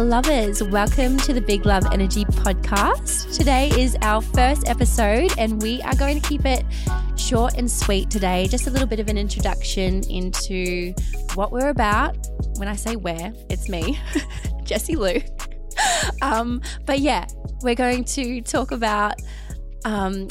lovers. Welcome to the Big Love Energy podcast. Today is our first episode, and we are going to keep it short and sweet today. Just a little bit of an introduction into what we're about. When I say where, it's me, Jesselou. Um, but yeah, we're going to talk about um,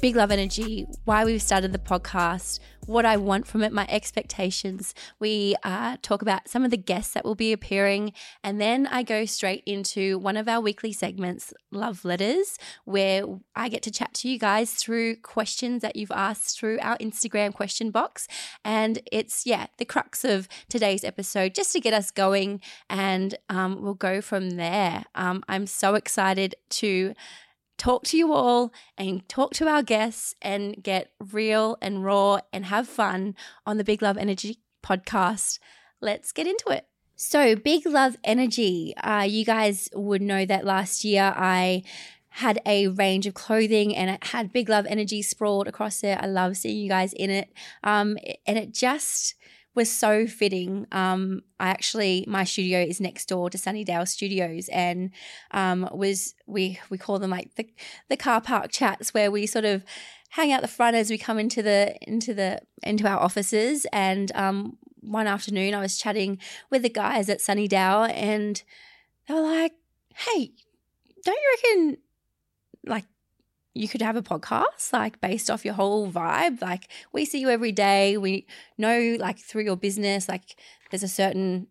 Big Love Energy, why we've started the podcast, what I want from it, my expectations. We uh, talk about some of the guests that will be appearing, and then I go straight into one of our weekly segments, Love Letters, where I get to chat to you guys through questions that you've asked through our Instagram question box. And it's, yeah, the crux of today's episode just to get us going, and um, we'll go from there. Um, I'm so excited to talk to you all and talk to our guests and get real and raw and have fun on the Big Love Energy podcast. Let's get into it. So, Big Love Energy, uh, you guys would know that last year I had a range of clothing and it had Big Love Energy sprawled across it. I love seeing you guys in it. Um, and it just was so fitting. Um, I actually my studio is next door to Sunnydale Studios, and um, was we we call them like the the car park chats where we sort of hang out the front as we come into the into the into our offices. And um, one afternoon, I was chatting with the guys at Sunnydale, and they were like, "Hey, don't you reckon?" Like you could have a podcast like based off your whole vibe. Like we see you every day. We know like through your business like there's a certain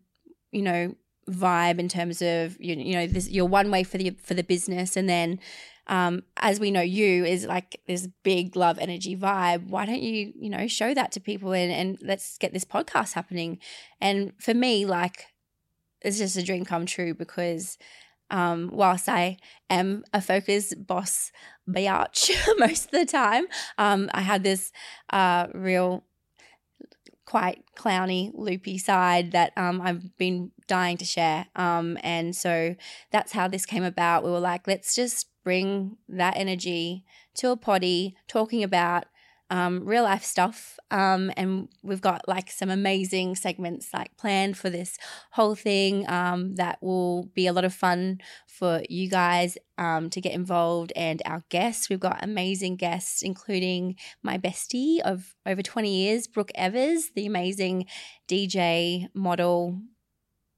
you know vibe in terms of you, you know this you're one way for the for the business. And then um, as we know you is like this big love energy vibe. Why don't you you know show that to people and, and let's get this podcast happening? And for me like it's just a dream come true because um, whilst I am a focus boss biatch most of the time, um, I had this uh, real quite clowny, loopy side that um, I've been dying to share. Um, and so that's how this came about. We were like, let's just bring that energy to a potty, talking about um, real life stuff. Um, and we've got like some amazing segments like planned for this whole thing um, that will be a lot of fun for you guys um, to get involved and our guests. We've got amazing guests, including my bestie of over 20 years, Brooke Evers, the amazing DJ, model,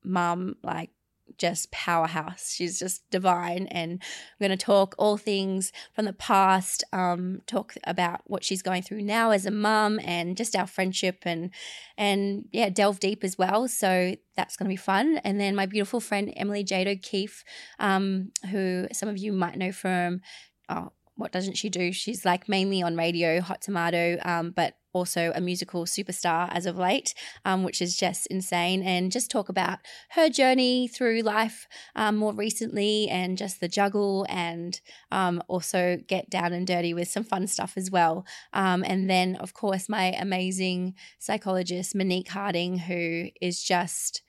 mum, like just powerhouse. She's just divine. And we're going to talk all things from the past, um, talk about what she's going through now as a mum and just our friendship and, and yeah, delve deep as well. So that's going to be fun. And then my beautiful friend, Emily Jade O'Keeffe, um, who some of you might know from, oh, what doesn't she do? She's like mainly on radio, Hot Tomato, um, but also a musical superstar as of late, um, which is just insane. And just talk about her journey through life um, more recently and just the juggle, and um, also get down and dirty with some fun stuff as well. Um, and then, of course, my amazing psychologist, Monique Harding, who is just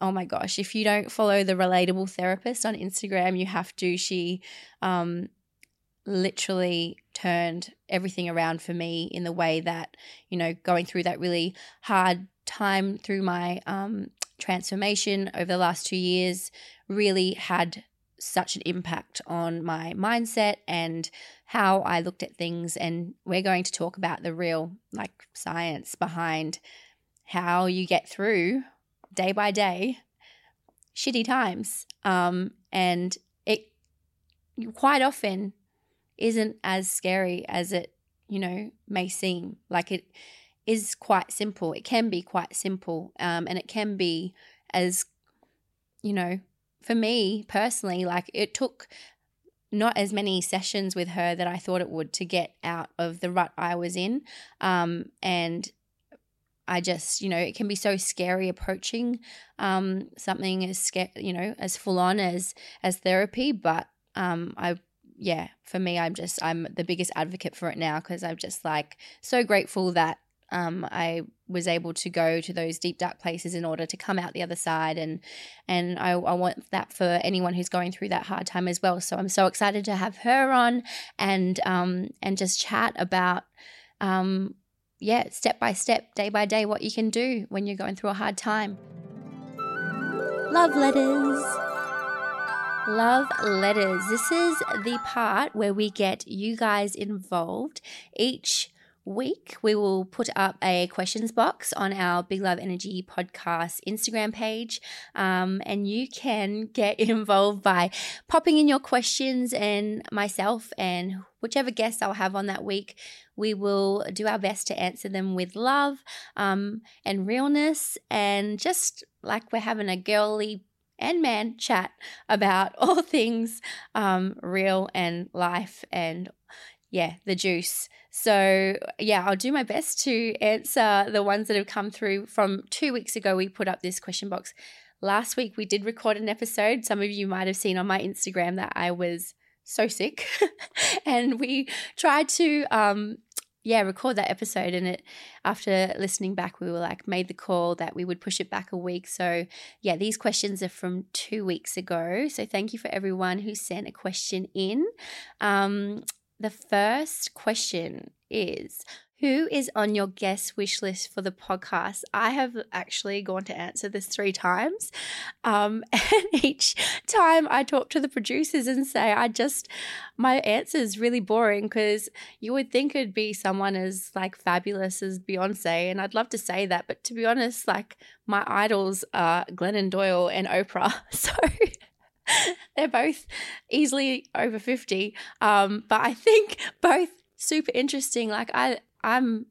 oh my gosh, if you don't follow the relatable therapist on Instagram, you have to. She um, literally turned everything around for me in the way that, you know, going through that really hard time through my um, transformation over the last two years really had such an impact on my mindset and how I looked at things. And we're going to talk about the real, like, science behind how you get through day by day shitty times. Um, and it quite often isn't as scary as it, you know, may seem. Like it is quite simple. It can be quite simple. Um, and it can be as, you know, for me personally, like it took not as many sessions with her that I thought it would to get out of the rut I was in. Um, and I just, you know, it can be so scary approaching um, something as sca- you know, as full on as as therapy. But um, I yeah, for me, I'm just I'm the biggest advocate for it now because I'm just like so grateful that um, I was able to go to those deep dark places in order to come out the other side, and and I, I want that for anyone who's going through that hard time as well. So I'm so excited to have her on and um, and just chat about um, yeah, step by step, day by day, what you can do when you're going through a hard time. Love letters. Love letters. This is the part where we get you guys involved. Each week, we will put up a questions box on our Big Love Energy podcast Instagram page. Um, and you can get involved by popping in your questions, and myself and whichever guests I'll have on that week, we will do our best to answer them with love um, and realness and just like we're having a girly and man chat about all things um, real and life and yeah, the juice. So, yeah, I'll do my best to answer the ones that have come through from two weeks ago. We put up this question box. Last week, we did record an episode. Some of you might have seen on my Instagram that I was so sick. and we tried to um, yeah, record that episode. And it, after listening back, we were like, made the call that we would push it back a week. So, yeah, these questions are from two weeks ago. So, thank you for everyone who sent a question in. Um, the first question is who is on your guest wish list for the podcast? I have actually gone to answer this three times. Um, and each time I talk to the producers and say, I just, my answer is really boring because you would think it'd be someone as like fabulous as Beyonce. And I'd love to say that. But to be honest, like my idols are Glennon Doyle and Oprah. So. they're both easily over 50 um, but i think both super interesting like i I'm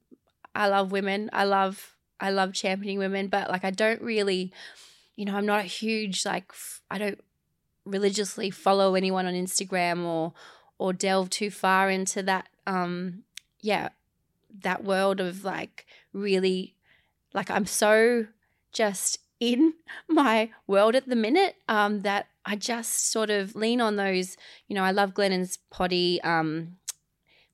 I love women. I love I love championing women, but like I don't really, you know, I'm not a huge like I don't religiously follow anyone on Instagram or or delve too far into that um yeah, that world of like really like I'm so just in my world at the minute um that I just sort of lean on those, you know, I love Glennon's potty um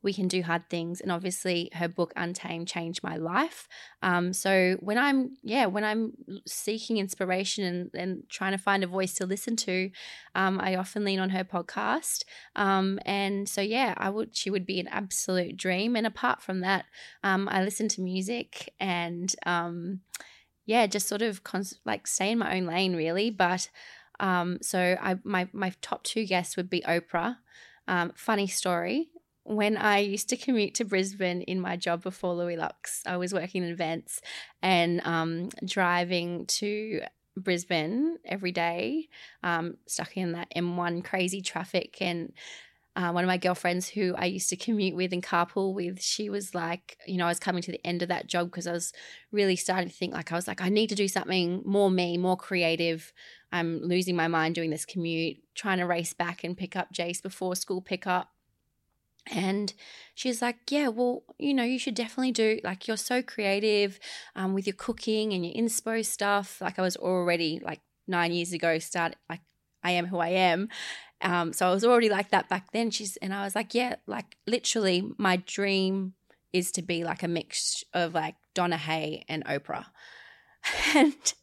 we can do hard things and obviously her book untamed changed my life. Um, so when i'm yeah when i'm seeking inspiration and, and trying to find a voice to listen to um, i often lean on her podcast. Um, and so yeah i would she would be an absolute dream. And apart from that um, i listen to music and um, yeah just sort of cons- like stay in my own lane really. But um, so I my my top two guests would be Oprah. Um, funny story when I used to commute to Brisbane in my job before Louie Luxe, I was working in events and um, driving to Brisbane every day, um, stuck in that M1 crazy traffic. And uh, one of my girlfriends who I used to commute with and carpool with, she was like, you know, I was coming to the end of that job because I was really starting to think like, I was like, I need to do something more me, more creative. I'm losing my mind doing this commute, trying to race back and pick up Jace before school pickup and she's like, Yeah, well, you know, you should definitely do like you're so creative um, with your cooking and your inspo stuff. Like I was already like nine years ago, start like I am who I am. Um, so I was already like that back then. She's and I was like, Yeah, like literally my dream is to be like a mix of like Donna Hay and Oprah. And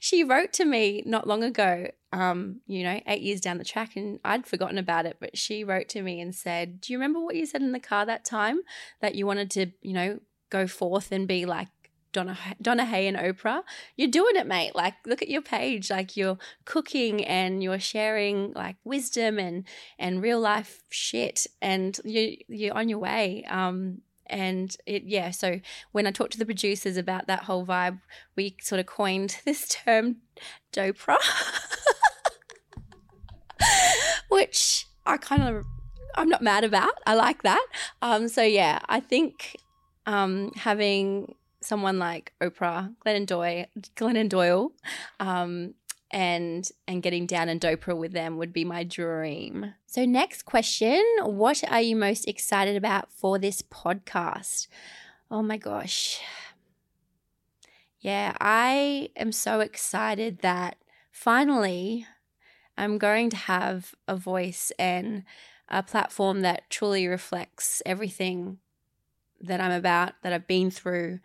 she wrote to me not long ago, um, you know, eight years down the track, and I'd forgotten about it. But she wrote to me and said, Do you remember what you said in the car that time that you wanted to, you know, go forth and be like Donna, Donna Hay and Oprah? You're doing it, mate. Like, look at your page. Like, you're cooking and you're sharing like wisdom and and real life shit, and you you're on your way. Um, and it yeah so when i talked to the producers about that whole vibe we sort of coined this term dopra. Which i kind of i'm not mad about. I like that. Um so yeah i think um having someone like oprah glennon doyle glennon doyle um and and getting down and doper with them would be my dream. So next question, what are you most excited about for this podcast? Oh my gosh. Yeah, I am so excited that finally I'm going to have a voice and a platform that truly reflects everything that I'm about, that I've been through,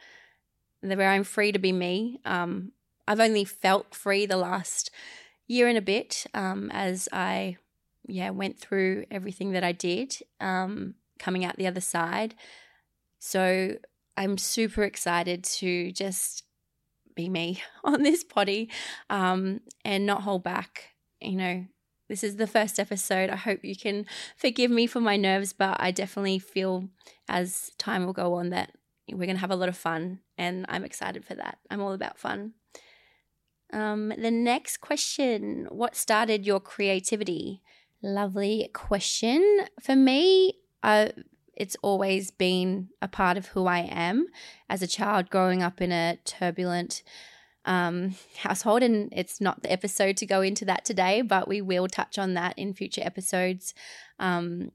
where I'm free to be me. Um, I've only felt free the last year and a bit um, as I yeah went through everything that I did um, coming out the other side. So I'm super excited to just be me on this potty um, and not hold back. You know, this is the first episode. I hope you can forgive me for my nerves, but I definitely feel as time will go on that we're going to have a lot of fun, and I'm excited for that. I'm all about fun. Um, the next question What started your creativity? Lovely question. For me, it's always been a part of who I am as a child growing up in a turbulent um, household. And it's not the episode to go into that today, but we will touch on that in future episodes. Um,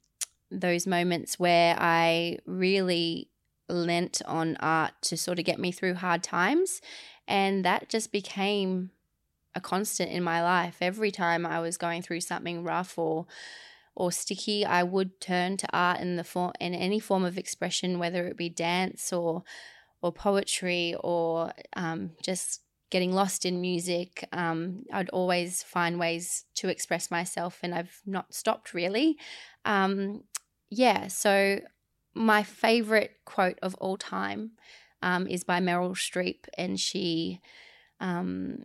those moments where I really lent on art to sort of get me through hard times. And that just became a constant in my life. Every time I was going through something rough or or sticky, I would turn to art in the form in any form of expression, whether it be dance or or poetry or um, just getting lost in music. Um, I'd always find ways to express myself, and I've not stopped really. Um, yeah, so my favorite quote of all time um, is by Meryl Streep, and she um,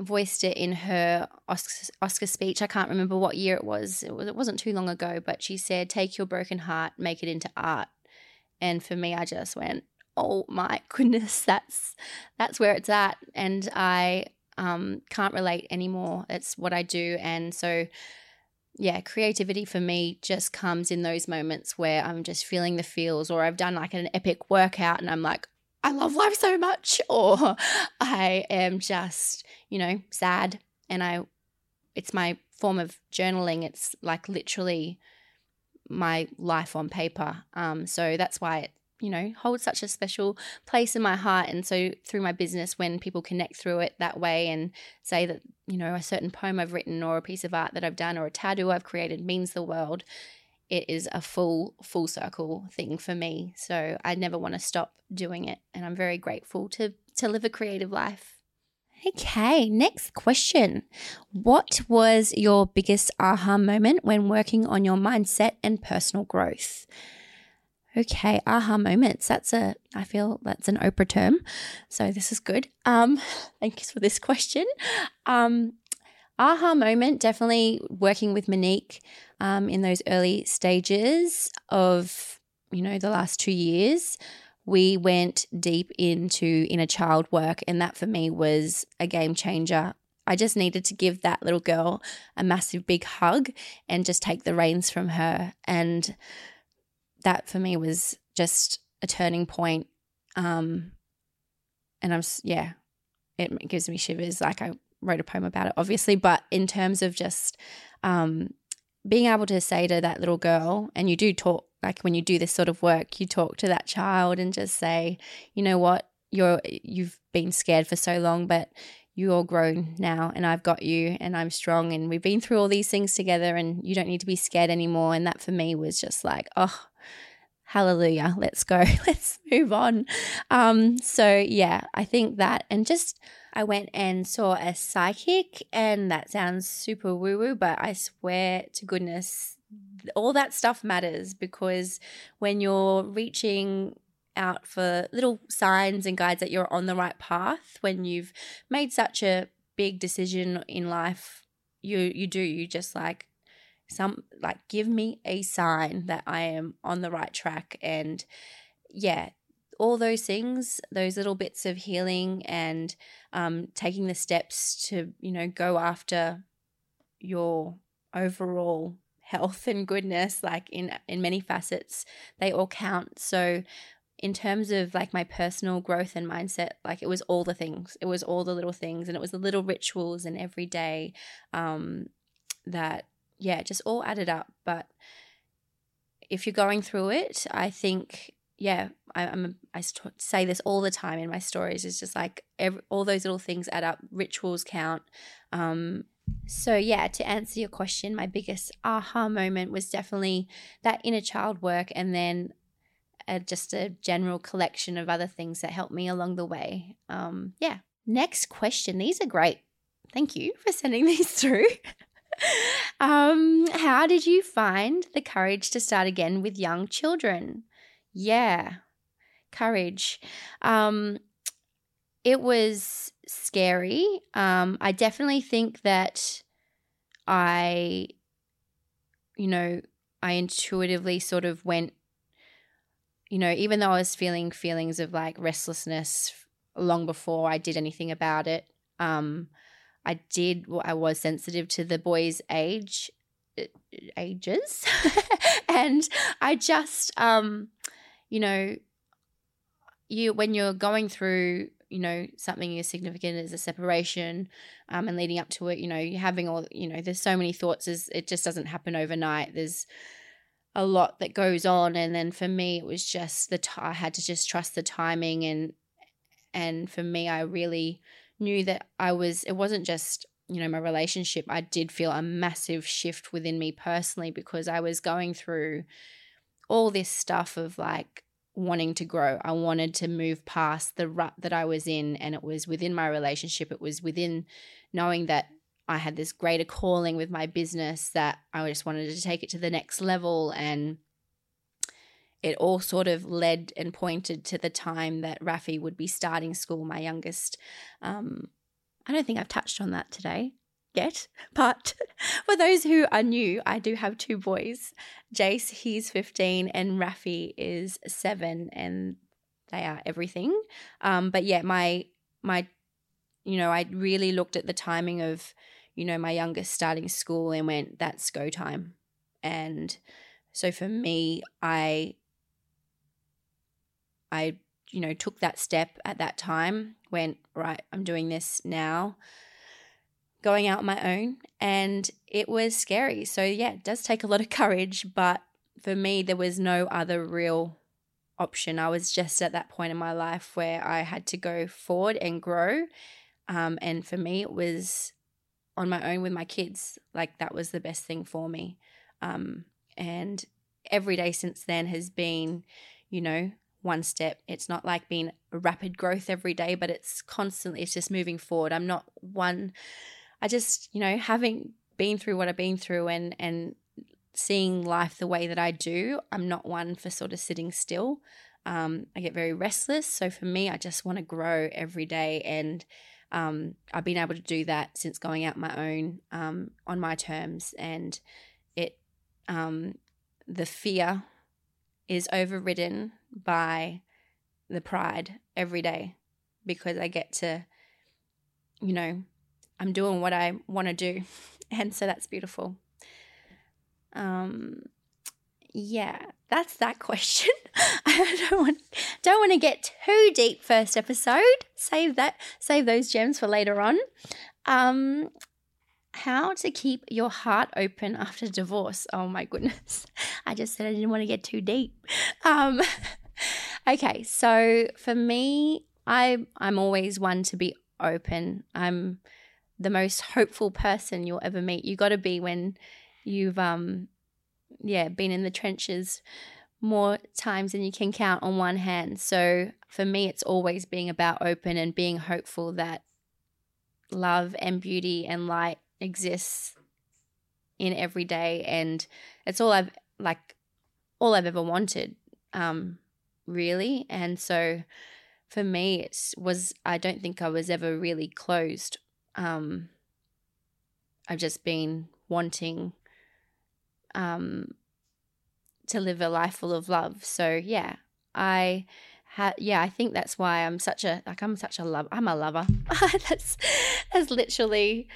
voiced it in her Oscar, Oscar, speech. I can't remember what year it was. It was. It wasn't too long ago, but she said, "Take your broken heart, make it into art." And for me, I just went, "Oh my goodness, that's that's where it's at." And I um, can't relate anymore. It's what I do, and so yeah, creativity for me just comes in those moments where I'm just feeling the feels, or I've done like an epic workout, and I'm like, I love life so much, or I am just, you know, sad and I, it's my form of journaling. It's like literally my life on paper. Um, so that's why it, you know, holds such a special place in my heart. And so through my business, when people connect through it that way and say that, you know, a certain poem I've written or a piece of art that I've done or a tattoo I've created means the world, it is a full full circle thing for me. So i never want to stop doing it and i'm very grateful to to live a creative life. Okay next question. What was your biggest aha moment when working on your mindset and personal growth? Okay aha moments. That's a i feel that's an oprah term so this is good. Um thanks for this question. Um aha moment definitely working with monique um, in those early stages of you know the last two years we went deep into inner child work and that for me was a game changer. I just needed to give that little girl a massive big hug and just take the reins from her. And that for me was just a turning point um and i'm yeah it gives me shivers like i wrote a poem about it, obviously, but in terms of just um, being able to say to that little girl, and you do talk, like when you do this sort of work, you talk to that child and just say, you know what, you're you've been scared for so long, but you're grown now and I've got you and I'm strong and we've been through all these things together and you don't need to be scared anymore. And that for me was just like, oh, hallelujah, let's go, let's move on. Um, so yeah, I think that and just I went and saw a psychic, and that sounds super woo woo, but I swear to goodness, all that stuff matters because when you're reaching out for little signs and guides that you're on the right path, when you've made such a big decision in life, you you do you just like some like give me a sign that I am on the right track and yeah, all those things, those little bits of healing and um, taking the steps to, you know, go after your overall health and goodness, like in in many facets, they all count. So in terms of like my personal growth and mindset, like it was all the things. It was all the little things and it was the little rituals and every day um, that, yeah, just all added up. But if you're going through it, I think yeah, I, I'm I say this all the time in my stories. It's just like every, all those little things add up. Rituals count. Um, so yeah, to answer your question, my biggest aha moment was definitely that inner child work, and then a, just a general collection of other things that helped me along the way. Um, yeah. Next question. These are great. Thank you for sending these through. um, how did you find the courage to start again with young children? Yeah, courage. Um, it was scary. Um, I definitely think that I, you know, I intuitively sort of went, you know, even though I was feeling feelings of like restlessness long before I did anything about it, um, I did, I was sensitive to the boys' age, uh, ages. and I just, um, you know, you, when you're going through you know something as significant as a separation um, and leading up to it you know you're having all you know there's so many thoughts as it just doesn't happen overnight there's a lot that goes on. And then for me it was just the t- I I had to just trust the timing and and for me I really knew that I was it wasn't just you know my relationship. I did feel a massive shift within me personally because I was going through all this stuff of like wanting to grow. I wanted to move past the rut that I was in, and it was within my relationship. It was within knowing that I had this greater calling with my business that I just wanted to take it to the next level. And it all sort of led and pointed to the time that Rafi would be starting school, my youngest. Um, I don't think I've touched on that today yet. But for those who are new, I do have two boys. Jace, he's 15, and Rafi is seven, and they are everything. Um, but yeah, my my you know, I really looked at the timing of, you know, my youngest starting school and went, that's go time. And so for me, I I, you know, took that step at that time, went, right, I'm doing this now going out on my own and it was scary. So, yeah, it does take a lot of courage, but for me, there was no other real option. I was just at that point in my life where I had to go forward and grow. Um, and for me, it was on my own with my kids. Like, that was the best thing for me. Um, and every day since then has been, you know, one step. It's not like being rapid growth every day, but it's constantly, it's just moving forward. I'm not one I just, you know, having been through what I've been through and and seeing life the way that I do, I'm not one for sort of sitting still. Um, I get very restless. So for me, I just want to grow every day. And um, I've been able to do that since going out my own um, on my terms. And it, um, the fear is overridden by the pride every day because I get to, you know, I'm doing what I want to do. And so that's beautiful. Um, yeah, that's that question. I don't want don't want to get too deep first episode. Save that save those gems for later on. Um how to keep your heart open after divorce. Oh my goodness. I just said I didn't want to get too deep. Um okay, so for me, I I'm always one to be open. I'm the most hopeful person you'll ever meet. You got to be when you've um yeah, been in the trenches more times than you can count on one hand. So for me it's always being about open and being hopeful that love and beauty and light exists in every day and it's all I've like all I've ever wanted um really and so for me it was I don't think I was ever really closed um, I've just been wanting um, to live a life full of love. So yeah, I ha- yeah, I think that's why I'm such a like I'm such a love. I'm a lover. that's that's literally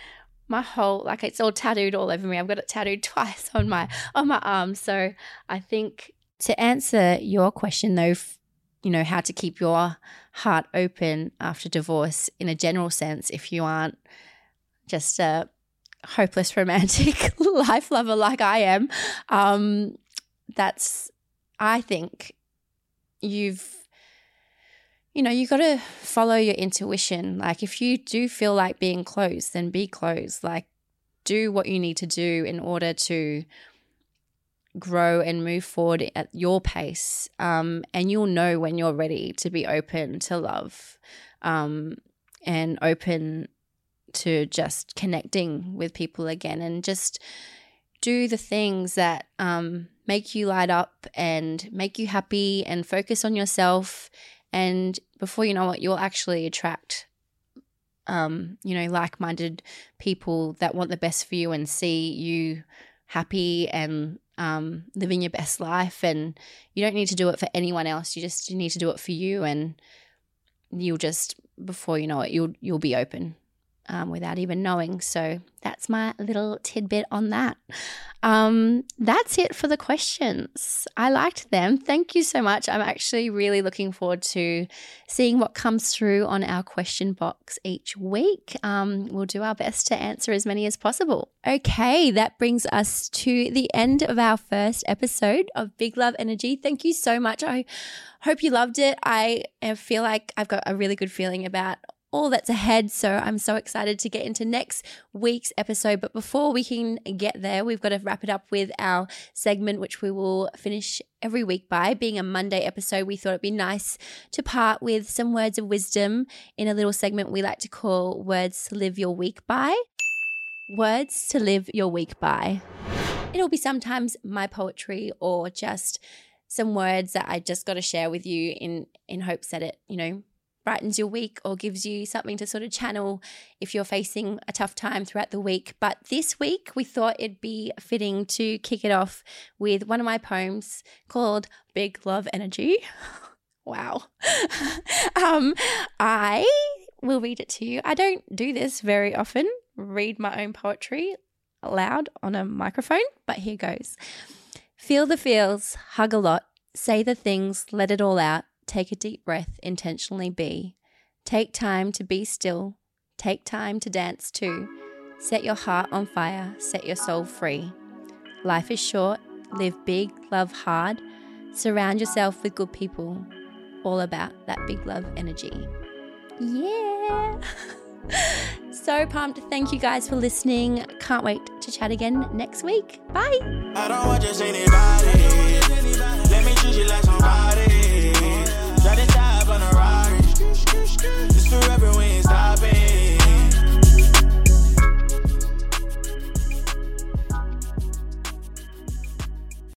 my whole like it's all tattooed all over me. I've got it tattooed twice on my on my arm. So I think to answer your question though, you know, how to keep your heart open after divorce in a general sense if you aren't just a hopeless romantic life lover like I am. Um, that's, I think, you've, you know, you got to follow your intuition. Like, if you do feel like being closed, then be closed. Like, do what you need to do in order to grow and move forward at your pace. Um, and you'll know when you're ready to be open to love um, and open to just connecting with people again and just do the things that um, make you light up and make you happy and focus on yourself. And before you know it, you'll actually attract um, you know, like minded people that want the best for you and see you happy and um, living your best life. And you don't need to do it for anyone else. You just need to do it for you, and you'll just before you know it, you'll you'll be open um, without even knowing. So that's my little tidbit on that. Um, that's it for the questions. I liked them. Thank you so much. I'm actually really looking forward to seeing what comes through on our question box each week. Um, we'll do our best to answer as many as possible. Okay, that brings us to the end of our first episode of Big Love Energy. Thank you so much. I hope you loved it. I feel like I've got a really good feeling about all that's ahead. So I'm so excited to get into next week's episode. But before we can get there, we've got to wrap it up with our segment, which we will finish every week by. Being a Monday episode, we thought it'd be nice to part with some words of wisdom in a little segment we like to call Words to Live Your Week By. Words to Live Your Week By. It'll be sometimes my poetry or just some words that I just got to share with you in in hopes that it, you know, brightens your week or gives you something to sort of channel if you're facing a tough time throughout the week. But this week, we thought it'd be fitting to kick it off with one of my poems called Big Love Energy. wow. um, I will read it to you. I don't do this very often, read my own poetry aloud on a microphone, but here goes. Feel the feels, hug a lot, say the things, let it all out Take a deep breath, intentionally be. Take time to be still. Take time to dance too. Set your heart on fire, set your soul free. Life is short, live big, love hard. Surround yourself with good people. All about that big love energy. Yeah. so pumped. Thank you guys for listening. Can't wait to chat again next week. Bye. It's forever when